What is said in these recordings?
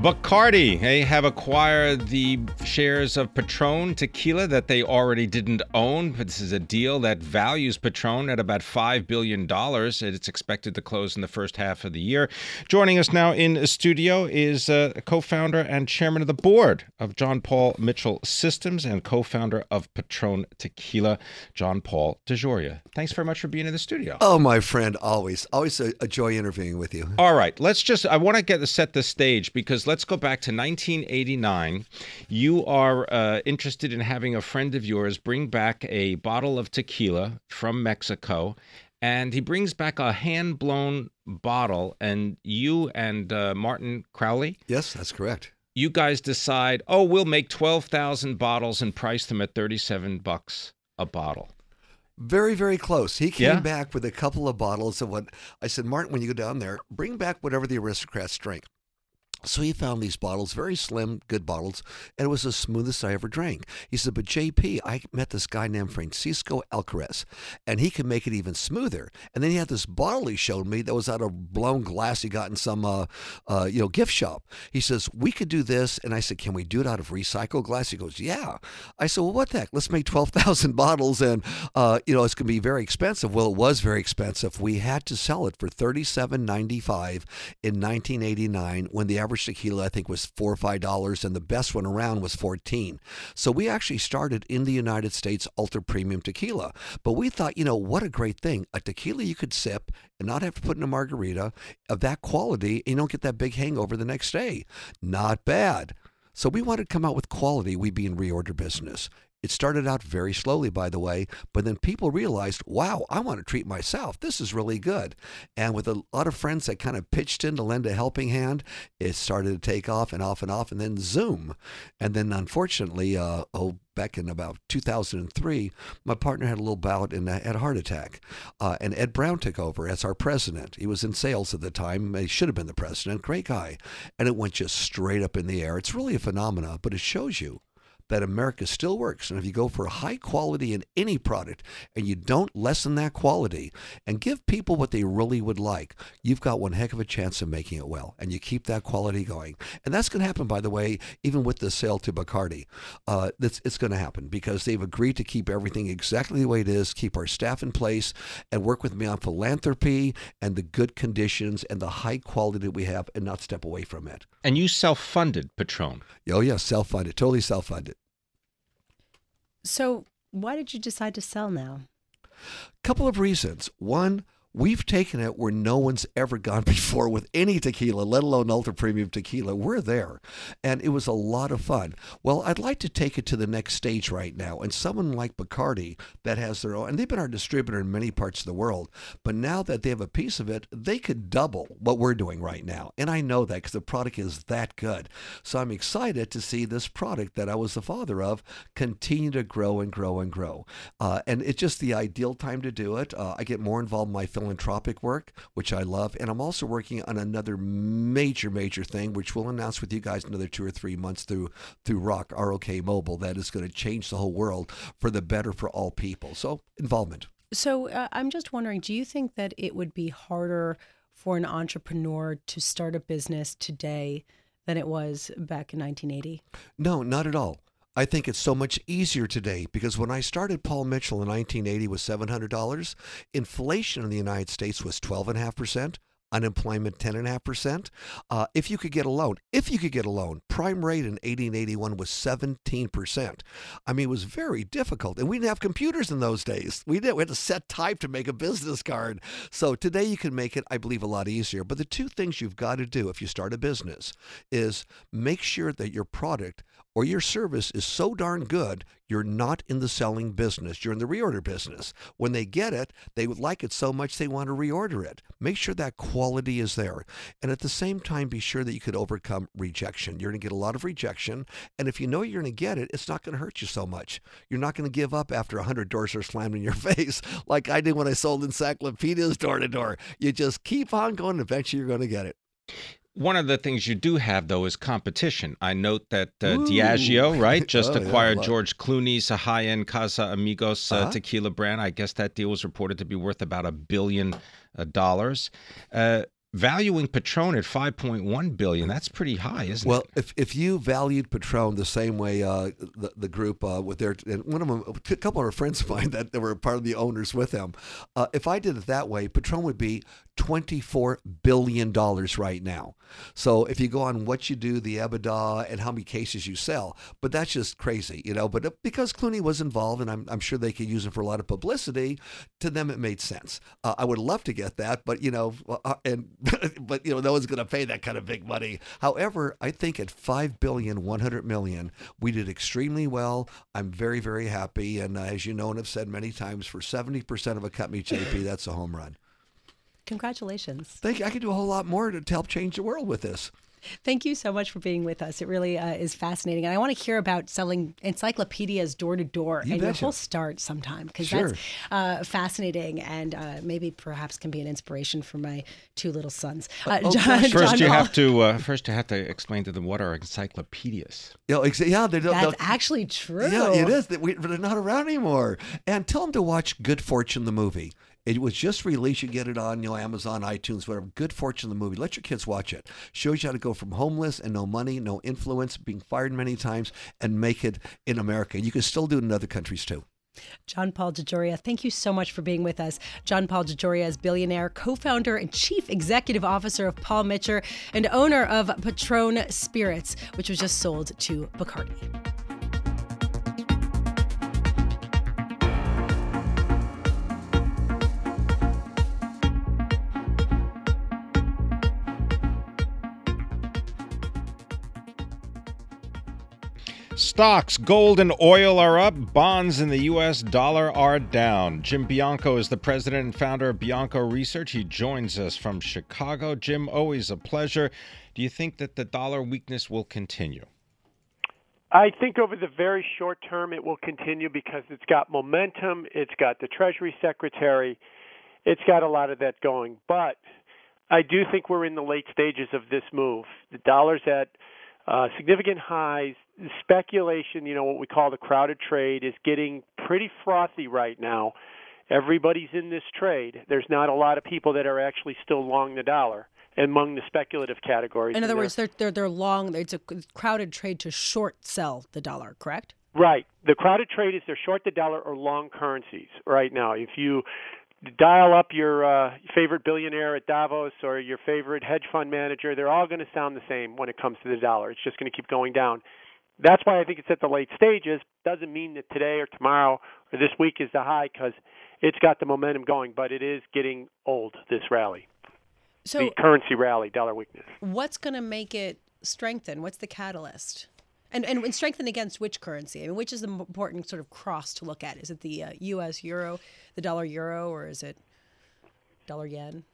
Bacardi, they have acquired the shares of Patron tequila that they already didn't own. This is a deal that values Patron at about $5 billion. It's expected to close in the first half of the year. Joining us now in the studio is uh, co founder and chairman of the board of John Paul Mitchell Systems and co founder of Patron Tequila, John Paul DeJoria. Thanks very much for being in the studio. Oh, my friend, always. Always a, a joy interviewing with you. All right, let's just, I want to get to set the stage because let's go back to 1989. You are uh, interested in having a friend of yours bring back a bottle of tequila from Mexico, and he brings back a hand blown bottle, and you and uh, Martin Crowley. Yes, that's correct. You guys decide, oh, we'll make 12,000 bottles and price them at 37 bucks a bottle. Very, very close. He came Yeah? back with a couple of bottles of what I said, Martin, when you go down there, bring back whatever the aristocrats drink. So he found these bottles, very slim, good bottles, and it was the smoothest I ever drank. He said, But JP, I met this guy named Francisco Alcaraz, and he can make it even smoother. And then he had this bottle he showed me that was out of blown glass he got in some uh, uh, you know, gift shop. He says, We could do this. And I said, Can we do it out of recycled glass? He goes, Yeah. I said, Well, what the heck? Let's make 12,000 bottles, and, uh, you know, it's going to be very expensive. Well, it was very expensive. We had to sell it for $37.95 in 1989 when the average tequila I think was four or five dollars, and the best one around was 14. So we actually started in the United States ultra premium tequila. But we thought, you know, what a great thing. A tequila you could sip and not have to put in a margarita of that quality, and you don't get that big hangover the next day. Not bad. So we wanted to come out with quality, we being reorder business. It started out very slowly, by the way, but then people realized, wow, I want to treat myself. This is really good. And with a lot of friends that kind of pitched in to lend a helping hand, it started to take off and off and off, and then Zoom. And then unfortunately, uh, oh, back in about 2003, my partner had a little bout and had a heart attack. Uh, and Ed Brown took over as our president. He was in sales at the time. He should have been the president. Great guy. And it went just straight up in the air. It's really a phenomena, but it shows you that America still works. And if you go for high quality in any product and you don't lessen that quality and give people what they really would like, you've got one heck of a chance of making it well. And you keep that quality going. And that's going to happen, by the way, even with the sale to Bacardi. Uh, it's, it's going to happen because they've agreed to keep everything exactly the way it is, keep our staff in place, and work with me on philanthropy and the good conditions and the high quality that we have and not step away from it. And you self-funded Patron. Oh, yeah, self funded, totally self funded. So, why did you decide to sell now? A couple of reasons. One, we've taken it where no one's ever gone before with any tequila, let alone ultra premium tequila. We're there. And it was a lot of fun. Well, I'd like to take it to the next stage right now. And someone like Bacardi that has their own, and they've been our distributor in many parts of the world, but now that they have a piece of it, they could double what we're doing right now. And I know that because the product is that good. So I'm excited to see this product that I was the father of continue to grow and grow and grow. Uh, and it's just the ideal time to do it. Uh, I get more involved in my philanthropic work, which I love. And I'm also working on another major, major thing, which we'll announce with you guys another two or three months through through Rock ROK Mobile. That is going to change the whole world for the better for all people. So involvement. So, uh, I'm just wondering do you think that it would be harder for an entrepreneur to start a business today than it was back in 1980? No, not at all. I think it's so much easier today because when I started Paul Mitchell in 1980 was $700. Inflation in the United States was 12.5%. Unemployment 10.5%. Uh, if you could get a loan, if you could get a loan, prime rate in 1881 was 17%. I mean, it was very difficult. And we didn't have computers in those days. We didn't. We had to set type to make a business card. So today you can make it, I believe, a lot easier. But the two things you've got to do if you start a business is make sure that your product or your service is so darn good, you're not in the selling business. You're in the reorder business. When they get it, they would like it so much they want to reorder it. Make sure that quality is there. And at the same time, be sure that you could overcome rejection. You're going to get a lot of rejection. And if you know you're going to get it, it's not going to hurt you so much. You're not going to give up after 100 doors are slammed in your face like I did when I sold encyclopedias door to door. You just keep on going. Eventually, you're going to get it. One of the things you do have, though, is competition. I note that uh, Diageo, right, just Oh, acquired look. George Clooney's high-end Casa Amigos uh, Uh-huh. tequila brand. I guess that deal was reported to be worth about a billion uh, dollars. Uh, valuing Patron at 5.1 billion. That's pretty high, isn't Well, it? Well, if if you valued Patron the same way uh, the the group uh, with their and one of them, a couple of our friends of mine that, that were part of the owners with them, uh, if I did it that way, Patron would be twenty four billion dollars right now. So if you go on what you do, the EBITDA, and how many cases you sell, but that's just crazy, you know. But uh, because Clooney was involved, and I'm I'm sure they could use him for a lot of publicity, to them it made sense. Uh, I would love to get that, but you know, uh, and but you know, no one's going to pay that kind of big money. However, I think at five billion, one hundred million, we did extremely well. I'm very, very happy, and uh, as you know and have said many times, for seventy percent of a company, JP, that's a home run. Congratulations. Think I could do a whole lot more to, to help change the world with this. Thank you so much for being with us. It really uh, is fascinating. And I want to hear about selling encyclopedias door to door You and your betcha. whole start sometime because Sure. that's uh, fascinating and uh, maybe perhaps can be an inspiration for my two little sons. Uh, oh, John. First, John you Paul- have to uh, first you have to explain to them what are encyclopedias. You know, exa- yeah, they don't. That's they'll- actually true. Yeah, it is. They- we- They're not around anymore. And tell them to watch Good Fortune the movie. It was just released. You get it on, you know, Amazon, iTunes, whatever. Good Fortune the movie. Let your kids watch it. Shows you how to go from homeless and no money, no influence, being fired many times, and make it in America. You can still do it in other countries too. John Paul DeJoria, thank you so much for being with us. John Paul DeJoria is billionaire, co-founder and chief executive officer of Paul Mitchell and owner of Patron Spirits, which was just sold to Bacardi. Stocks, gold, and oil are up. Bonds in the U.S. dollar are down. Jim Bianco is the president and founder of Bianco Research. He joins us from Chicago. Jim, always a pleasure. Do you think that the dollar weakness will continue? I think over the very short term it will continue because it's got momentum, it's got the Treasury Secretary, it's got a lot of that going. But I do think we're in the late stages of this move. The dollar's at uh, significant highs. Speculation, you know, what we call the crowded trade, is getting pretty frothy right now. Everybody's in this trade. There's not a lot of people that are actually still long the dollar among the speculative categories. In other they're- words, they're, they're they're long. It's a crowded trade to short sell the dollar. Correct? Right. The crowded trade is they're short the dollar or long currencies right now. If you dial up your uh, favorite billionaire at Davos or your favorite hedge fund manager, they're all going to sound the same when it comes to the dollar. It's just going to keep going down. That's why I think it's at the late stages. Doesn't mean that today or tomorrow or this week is the high because it's got the momentum going, but it is getting old, this rally. So, the currency rally, dollar weakness. what's going to make it strengthen? What's the catalyst? And, and and strengthen against which currency? I mean, which is the important sort of cross to look at? Is it the uh, U.S. euro, the dollar euro, or is it dollar yen?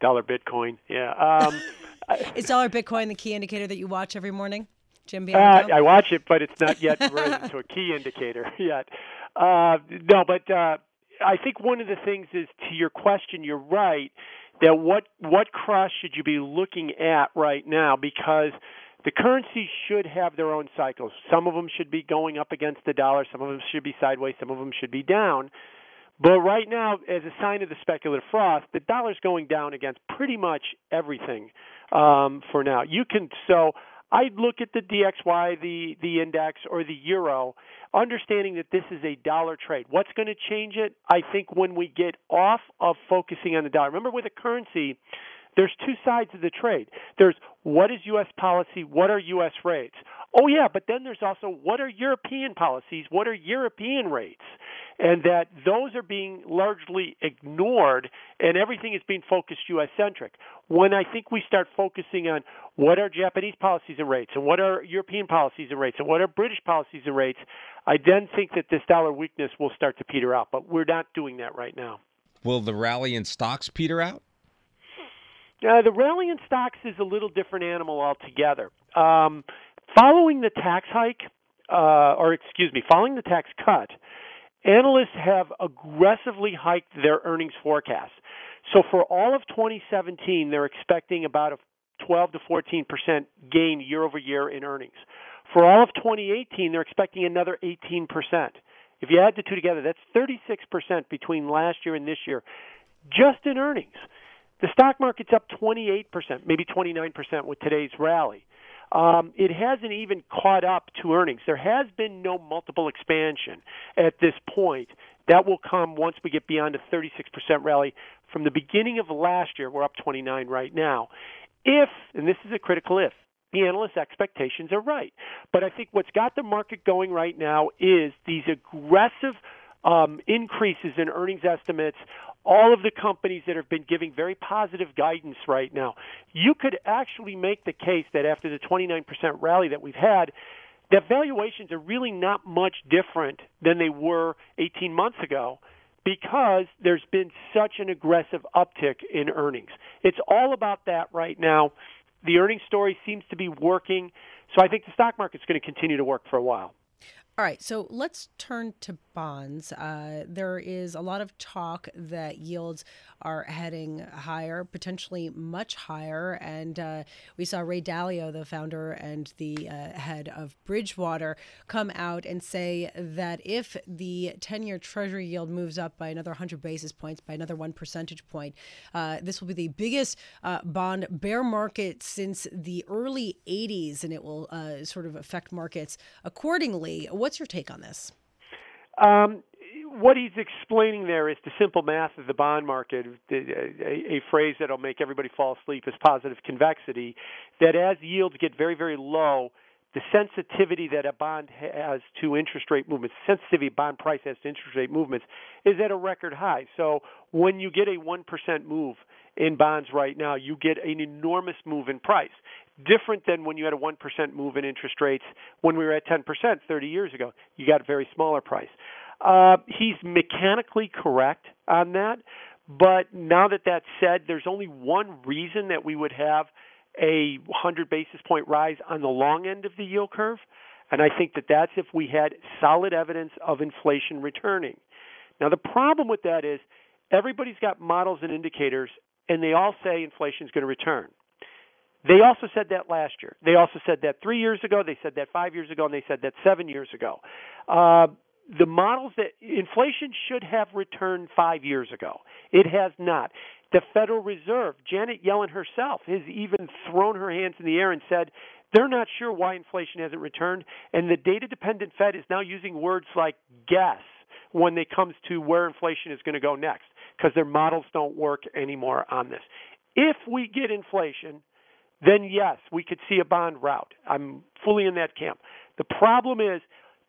Dollar Bitcoin, yeah. Um, Is dollar Bitcoin the key indicator that you watch every morning, Jim Uh, I watch it, but it's not yet risen to a key indicator yet. Uh, no, but uh, I think one of the things is to your question. You're right that what what cross should you be looking at right now because the currencies should have their own cycles. Some of them should be going up against the dollar. Some of them should be sideways. Some of them should be down. But right now, as a sign of the speculative froth, the dollar's going down against pretty much everything um, for now. You can so I'd look at the DXY, the the index, or the euro, understanding that this is a dollar trade. What's going to change it? I think when we get off of focusing on the dollar. Remember, with a currency, there's two sides of the trade. There's what is U.S. policy, what are U.S. rates. Oh yeah, but then there's also what are European policies, what are European rates. and that those are being largely ignored and everything is being focused US centric. When I think we start focusing on what are Japanese policies and rates and what are European policies and rates and what are British policies and rates, I then think that this dollar weakness will start to peter out, but we're not doing that right now. Will the rally in stocks peter out? Uh, the rally in stocks is a little different animal altogether. Um, following the tax hike, uh, or excuse me, following the tax cut, analysts have aggressively hiked their earnings forecasts. So for all of 2017, they're expecting about a 12 to 14 percent gain year over year in earnings. For all of 2018, they're expecting another 18 percent. If you add the two together, that's 36 percent between last year and this year, just in earnings. The stock market's up 28 percent, maybe 29 percent with today's rally. Um, it hasn't even caught up to earnings. There has been no multiple expansion at this point. That will come once we get beyond a 36% rally. From the beginning of last year, we're up 29 right now. If, and this is a critical if, the analyst expectations are right. But I think what's got the market going right now is these aggressive um, increases in earnings estimates all of the companies that have been giving very positive guidance right now. You could actually make the case that after the 29% rally that we've had, that valuations are really not much different than they were 18 months ago because there's been such an aggressive uptick in earnings. It's all about that right now. The earnings story seems to be working, so I think the stock market's going to continue to work for a while. All right, so let's turn to bonds. Uh, there is a lot of talk that yields are heading higher, potentially much higher. And uh, we saw Ray Dalio, the founder and the uh, head of Bridgewater, come out and say that if the 10 year Treasury yield moves up by another 100 basis points, by another one percentage point, uh, this will be the biggest uh, bond bear market since the early 80s, and it will uh, sort of affect markets accordingly. What's your take on this? Um, what he's explaining there is the simple math of the bond market, a, a, phrase that'll make everybody fall asleep is positive convexity, that as yields get very, very low, the sensitivity that a bond has to interest rate movements, sensitivity bond price has to interest rate movements, is at a record high. So when you get a 1% move in bonds right now, you get an enormous move in price. Different than when you had a 1% move in interest rates when we were at 10% 30 years ago. You got a very smaller price. Uh, he's mechanically correct on that, but now that that's said, there's only one reason that we would have a 100 basis point rise on the long end of the yield curve, and I think that that's if we had solid evidence of inflation returning. Now, the problem with that is everybody's got models and indicators, and they all say inflation is going to return. They also said that last year. They also said that three years ago. They said that five years ago, and they said that seven years ago. Uh, the models that inflation should have returned five years ago. It has not. The Federal Reserve, Janet Yellen herself, has even thrown her hands in the air and said they're not sure why inflation hasn't returned. And the data dependent Fed is now using words like guess when it comes to where inflation is going to go next because their models don't work anymore on this. If we get inflation, then yes, we could see a bond rout. I'm fully in that camp. The problem is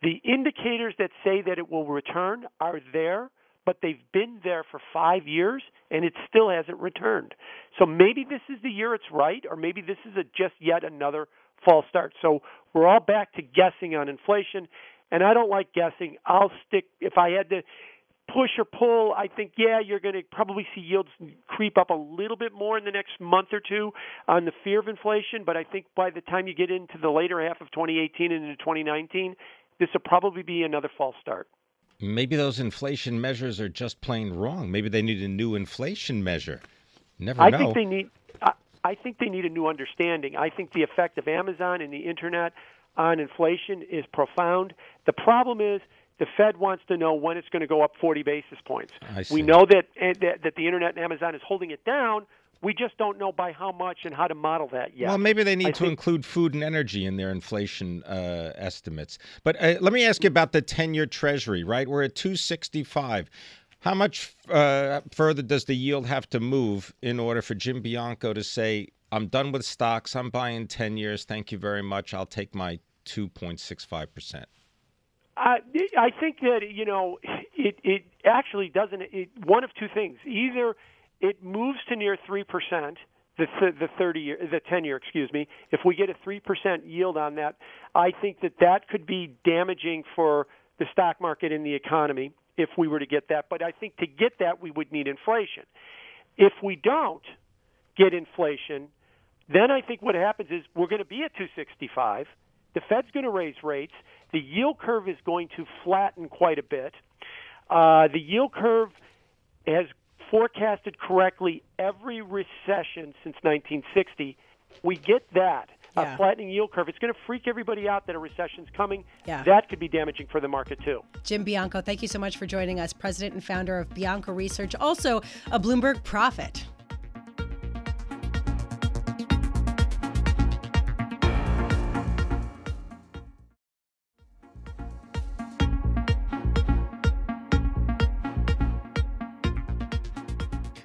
the indicators that say that it will return are there, but they've been there for five years and it still hasn't returned. So maybe this is the year it's right, or maybe this is a, just yet another false start. So we're all back to guessing on inflation, and I don't like guessing. I'll stick, if I had to push or pull, I think, yeah, you're going to probably see yields creep up a little bit more in the next month or two on the fear of inflation. But I think by the time you get into the later half of 2018 and into 2019, this will probably be another false start. Maybe those inflation measures are just plain wrong. Maybe they need a new inflation measure. Never I know. think they need. I, I think they need a new understanding. I think the effect of Amazon and the internet on inflation is profound. The problem is the Fed wants to know when it's going to go up 40 basis points. We know that, eh, that that the internet and Amazon is holding it down, we just don't know by how much and how to model that yet. Well, maybe they need I to think- include food and energy in their inflation uh, estimates. But uh, let me ask you about the 10 year Treasury, right? We're at 265. How much uh, further does the yield have to move in order for Jim Bianco to say, I'm done with stocks, I'm buying 10 years, thank you very much, I'll take my 2.65%? I I think that you know it it actually doesn't. It, one of two things: either it moves to near three percent, the the 30 year, the 10 year, excuse me. If we get a three percent yield on that, I think that that could be damaging for the stock market and the economy if we were to get that. But I think to get that, we would need inflation. If we don't get inflation, then I think what happens is we're going to be at 265. The Fed's going to raise rates. The yield curve is going to flatten quite a bit. Uh, the yield curve has forecasted correctly every recession since 1960. We get that. Yeah. A flattening yield curve. It's going to freak everybody out that a recession's coming. Yeah. That could be damaging for the market, too. Jim Bianco, thank you so much for joining us, president and founder of Bianco Research, also a Bloomberg prophet.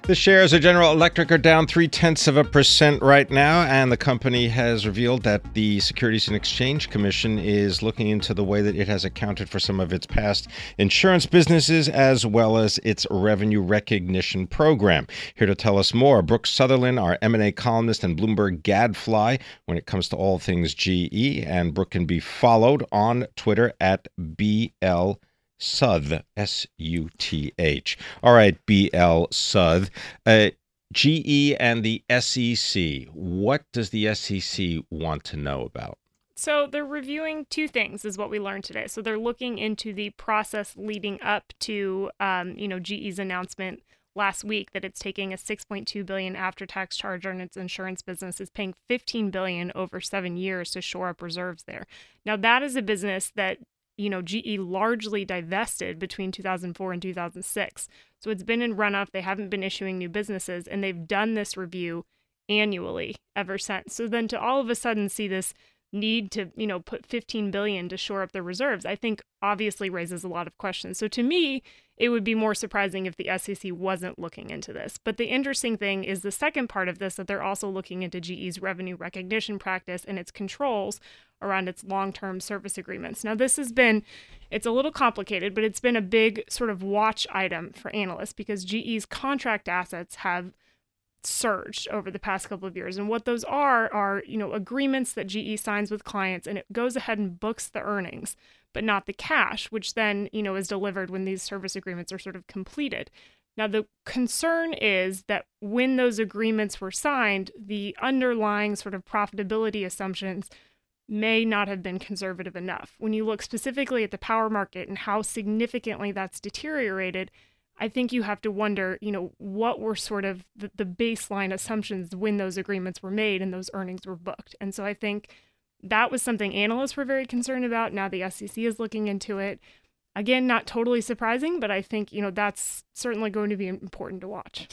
The shares of General Electric are down three tenths of a percent right now, and the company has revealed that the Securities and Exchange Commission is looking into the way that it has accounted for some of its past insurance businesses as well as its revenue recognition program. Here to tell us more, Brooks Sutherland, our M&A columnist and Bloomberg gadfly when it comes to all things GE, and Brooke can be followed on Twitter at BL. Suth, S U T H. All right, BL Suth. Uh, GE and the SEC. What does the SEC want to know about? So they're reviewing two things, is what we learned today. So they're looking into the process leading up to, um, you know, GE's announcement last week that it's taking a 6.2 billion after-tax charge on its insurance business, is paying 15 billion over seven years to shore up reserves there. Now that is a business that you know, GE largely divested between 2004 and 2006. So it's been in runoff. They haven't been issuing new businesses, and they've done this review annually ever since. So then to all of a sudden see this need to, you know, put 15 billion to shore up the reserves, I think obviously raises a lot of questions. So to me, it would be more surprising if the SEC wasn't looking into this. But the interesting thing is the second part of this that they're also looking into GE's revenue recognition practice and its controls around its long-term service agreements. Now this has been it's a little complicated, but it's been a big sort of watch item for analysts because GE's contract assets have surged over the past couple of years. And what those are are, you know, agreements that GE signs with clients and it goes ahead and books the earnings, but not the cash, which then, you know, is delivered when these service agreements are sort of completed. Now, the concern is that when those agreements were signed, the underlying sort of profitability assumptions may not have been conservative enough. When you look specifically at the power market and how significantly that's deteriorated, I think you have to wonder, you know, what were sort of the, the, baseline assumptions when those agreements were made and those earnings were booked. And so I think that was something analysts were very concerned about. Now the SEC is looking into it. Again, not totally surprising, but I think, you know, that's certainly going to be important to watch.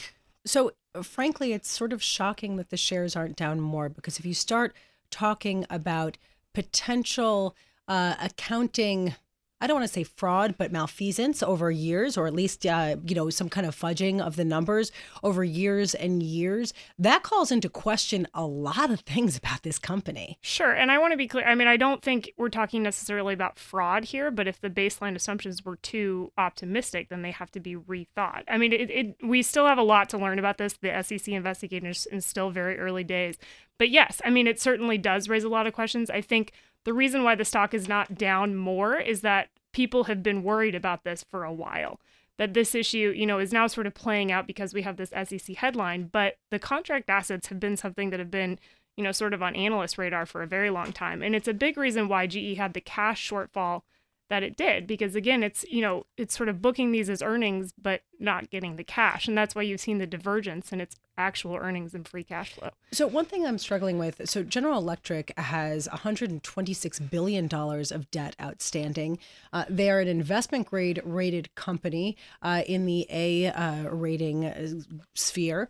So, uh, frankly, it's sort of shocking that the shares aren't down more because if you start talking about potential uh, accounting I don't want to say fraud, but malfeasance over years, or at least, uh, you know, some kind of fudging of the numbers over years and years. That calls into question a lot of things about this company. Sure. And I want to be clear. I mean, I don't think we're talking necessarily about fraud here, but if the baseline assumptions were too optimistic, then they have to be rethought. I mean, it, it we still have a lot to learn about this. The SEC investigation is still very early days. But yes, I mean, it certainly does raise a lot of questions. I think the reason why the stock is not down more is that people have been worried about this for a while. That this issue, you know, is now sort of playing out because we have this SEC headline, but the contract assets have been something that have been, you know, sort of on analyst radar for a very long time. And it's a big reason why GE had the cash shortfall that it did because again it's you know it's sort of booking these as earnings but not getting the cash and that's why you've seen the divergence in its actual earnings and free cash flow. So one thing i'm struggling with so general electric has 126 billion dollars of debt outstanding. Uh, they are an investment grade rated company uh, in the a uh, rating uh, sphere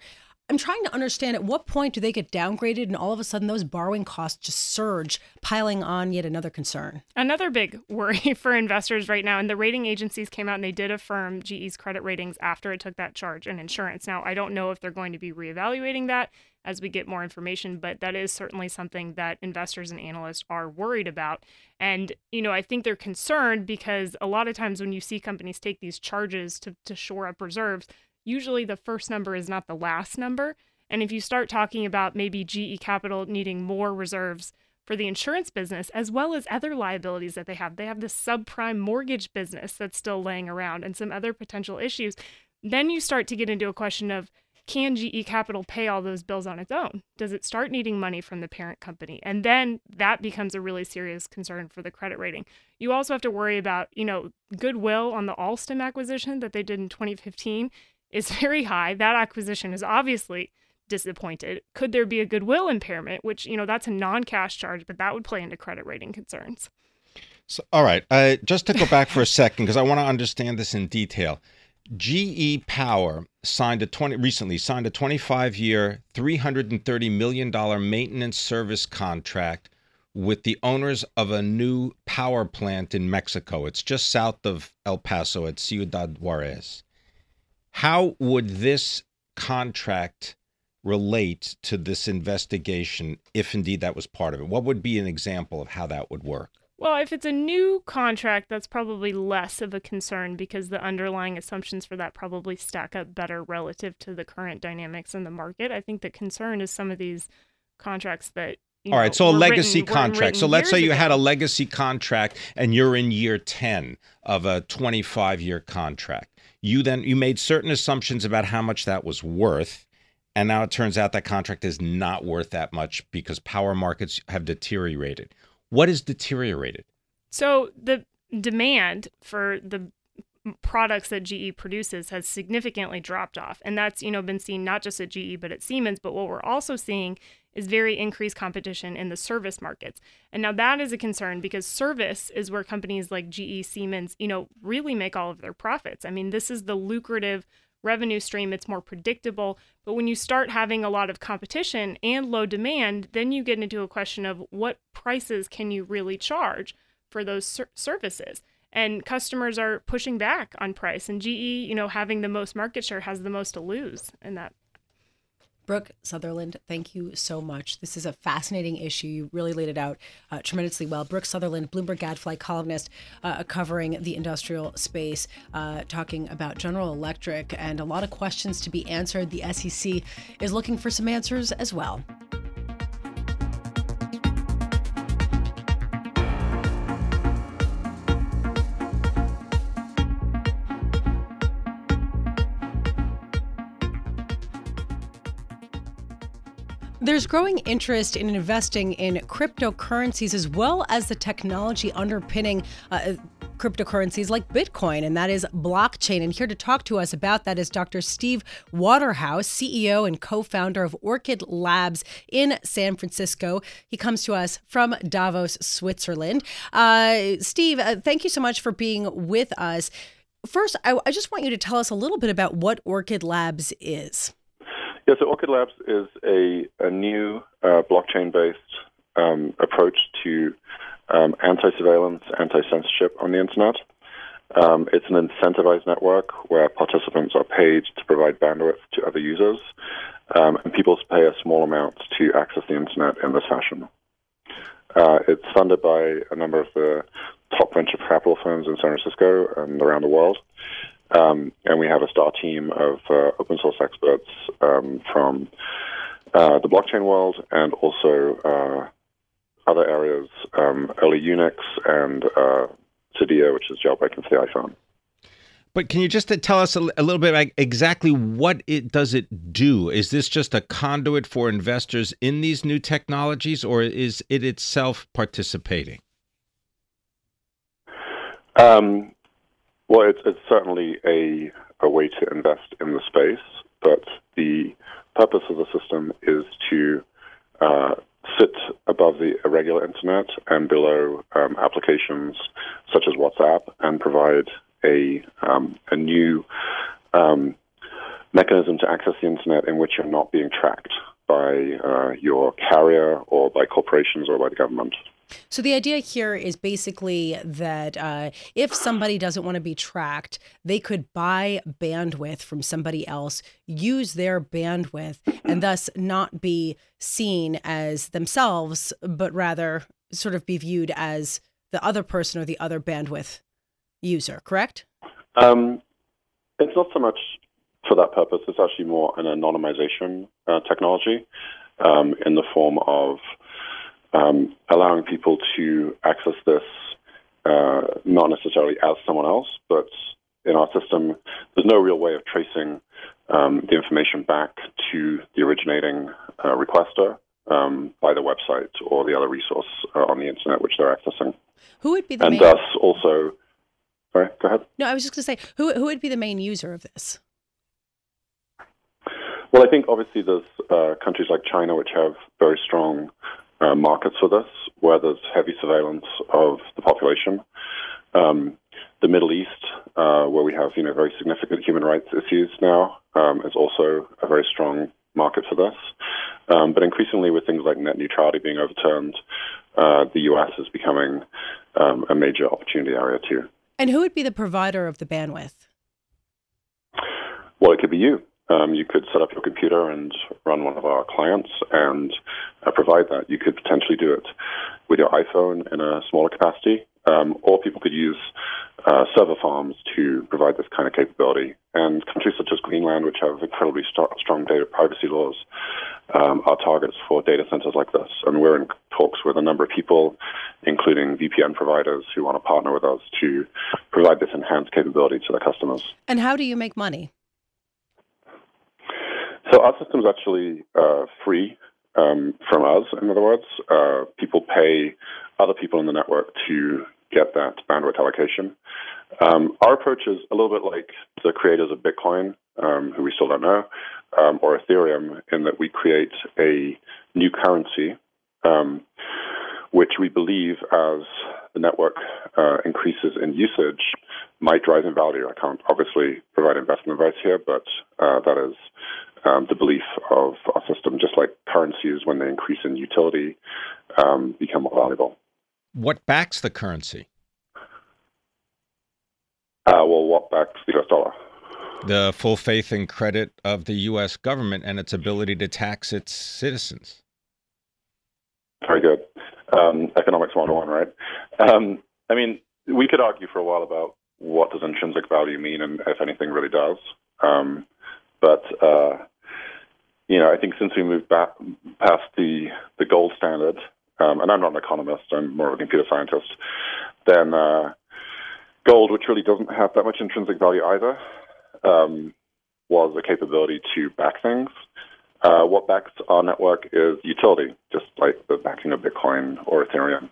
I'm trying to understand at what point do they get downgraded and all of a sudden those borrowing costs just surge, piling on yet another concern? Another big worry for investors right now, and the rating agencies came out and they did affirm GE's credit ratings after it took that charge in insurance. Now, I don't know if they're going to be reevaluating that as we get more information. But that is certainly something that investors and analysts are worried about. And, you know, I think they're concerned because a lot of times when you see companies take these charges to, to shore up reserves, usually the first number is not the last number. And if you start talking about maybe GE Capital needing more reserves for the insurance business, as well as other liabilities that they have, they have this subprime mortgage business that's still laying around and some other potential issues. Then you start to get into a question of can GE Capital pay all those bills on its own? Does it start needing money from the parent company? And then that becomes a really serious concern for the credit rating. You also have to worry about, you know, goodwill on the Alstom acquisition that they did in 2015 is very high. That acquisition is obviously disappointed. Could there be a goodwill impairment, which, you know, that's a non-cash charge, but that would play into credit rating concerns. So, all right, uh, just to go back for a second because I want to understand this in detail. GE Power signed a 20 recently signed a 25-year, 330 million dollar maintenance service contract with the owners of a new power plant in Mexico. It's just south of El Paso at Ciudad Juarez. How would this contract relate to this investigation if indeed that was part of it? What would be an example of how that would work? Well, if it's a new contract, that's probably less of a concern because the underlying assumptions for that probably stack up better relative to the current dynamics in the market. I think the concern is some of these contracts that all know, right, so a legacy written, contract. So let's say you ago. had a legacy contract and you're in year 10 of a 25 year contract. You then you made certain assumptions about how much that was worth and now it turns out that contract is not worth that much because power markets have deteriorated. What is deteriorated? So the demand for the products that GE produces has significantly dropped off. And that's, you know, been seen not just at GE but at Siemens, but what we're also seeing is very increased competition in the service markets. And now that is a concern because service is where companies like GE, Siemens, you know, really make all of their profits. I mean, this is the lucrative revenue stream, it's more predictable. But when you start having a lot of competition and low demand, then you get into a question of what prices can you really charge for those ser- services? And customers are pushing back on price. And GE, you know, having the most market share has the most to lose in that Brooke Sutherland, thank you so much. This is a fascinating issue. You really laid it out uh, tremendously well. Brooke Sutherland, Bloomberg Gadfly columnist, uh, covering the industrial space, uh, talking about General Electric and a lot of questions to be answered. The SEC is looking for some answers as well. There's growing interest in investing in cryptocurrencies as well as the technology underpinning. Uh, cryptocurrencies like Bitcoin, and that is blockchain. And here to talk to us about that is Dr. Steve Waterhouse, CEO and co founder of Orchid Labs in San Francisco. He comes to us from Davos, Switzerland. Uh, Steve, uh, thank you so much for being with us. First, I, I just want you to tell us a little bit about what Orchid Labs is. Yeah, so Orchid Labs is a, a new uh, blockchain based um, approach to um, anti surveillance, anti censorship on the internet. Um, it's an incentivized network where participants are paid to provide bandwidth to other users, um, and people pay a small amount to access the internet in this fashion. Uh, it's funded by a number of the top venture capital firms in San Francisco and around the world. Um, and we have a star team of uh, open source experts um, from uh, the blockchain world and also uh, other areas, um, early Unix and uh, Cydia, which is jailbreaking for the iPhone. But can you just tell us a, a little bit like exactly what it does it do? Is this just a conduit for investors in these new technologies, or is it itself participating? Um, well, it's, it's certainly a, a way to invest in the space, but the purpose of the system is to uh, sit above the irregular internet and below um, applications such as WhatsApp and provide a, um, a new um, mechanism to access the internet in which you're not being tracked. by uh, your carrier or by corporations or by the government. So the idea here is basically that uh, if somebody doesn't want to be tracked, they could buy bandwidth from somebody else, use their bandwidth, and thus not be seen as themselves, but rather sort of be viewed as the other person or the other bandwidth user. Correct? Um, it's not so much for that purpose. It's actually more an anonymization uh, technology um, in the form of um, allowing people to access this uh, not necessarily as someone else, but in our system, there's no real way of tracing um, the information back to the originating uh, requester um, by the website or the other resource uh, on the internet which they're accessing. Who would be the main and main? thus also, sorry, go ahead. No, I was just going to say who who would be the main user of this? Well, I think obviously there's uh, countries like China which have very strong uh, markets for this, where there's heavy surveillance of the population. Um, the Middle East, uh, where we have you know very significant human rights issues now, um, is also a very strong market for this. Um, but increasingly, with things like net neutrality being overturned, uh, the U.S. is becoming um, a major opportunity area too. And who would be the provider of the bandwidth? Well, it could be you. Um, you could set up your computer and run one of our clients and uh, provide that. You could potentially do it with your iPhone in a smaller capacity, um, or people could use uh, server farms to provide this kind of capability. And countries such as Greenland, which have incredibly st- strong data privacy laws, um, are targets for data centers like this. And we're in talks with a number of people, including VPN providers, who want to partner with us to provide this enhanced capability to their customers. And how do you make money? So our system is actually uh, free um, from us. In other words, uh, people pay other people in the network to get that bandwidth allocation. Um, our approach is a little bit like the creators of Bitcoin, um, who we still don't know, um, or Ethereum, in that we create a new currency, um, which we believe as the network uh, increases in usage might drive in value. I can't obviously provide investment advice here, but uh, that is um, the belief of a system, just like currencies, when they increase in utility, um, become more valuable. What backs the currency? Uh, well, what backs the US dollar? The full faith and credit of the U.S. government and its ability to tax its citizens. Very good. Um, economics 101, right? Um, I mean, we could argue for a while about what does intrinsic value mean and if anything really does. Um, but uh, you know, I think since we moved back past the the gold standard, um, and I'm not an economist, I'm more of a computer scientist, then uh, gold, which really doesn't have that much intrinsic value either, um, was a capability to back things. Uh, what backs our network is utility, just like the backing of Bitcoin or Ethereum.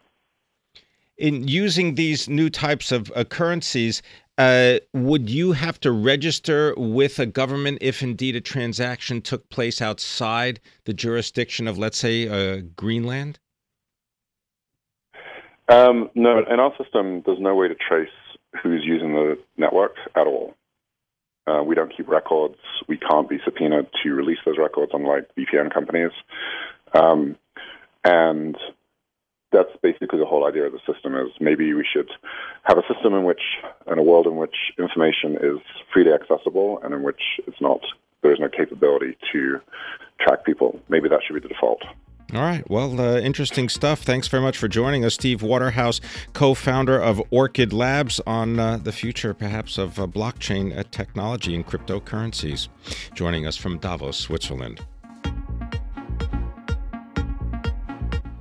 In using these new types of uh, currencies, uh, would you have to register with a government if indeed a transaction took place outside the jurisdiction of, let's say, uh, Greenland? Um, no, in our system, there's no way to trace who's using the network at all. Uh, we don't keep records. We can't be subpoenaed to release those records, unlike VPN companies. Um, and that's basically the whole idea of the system is maybe we should have a system in which in a world in which information is freely accessible and in which it's not there's no capability to track people maybe that should be the default all right. Well, uh, interesting stuff. Thanks very much for joining us, Steve Waterhouse, co founder of Orchid Labs, on uh, the future, perhaps, of uh, blockchain uh, technology and cryptocurrencies. Joining us from Davos, Switzerland.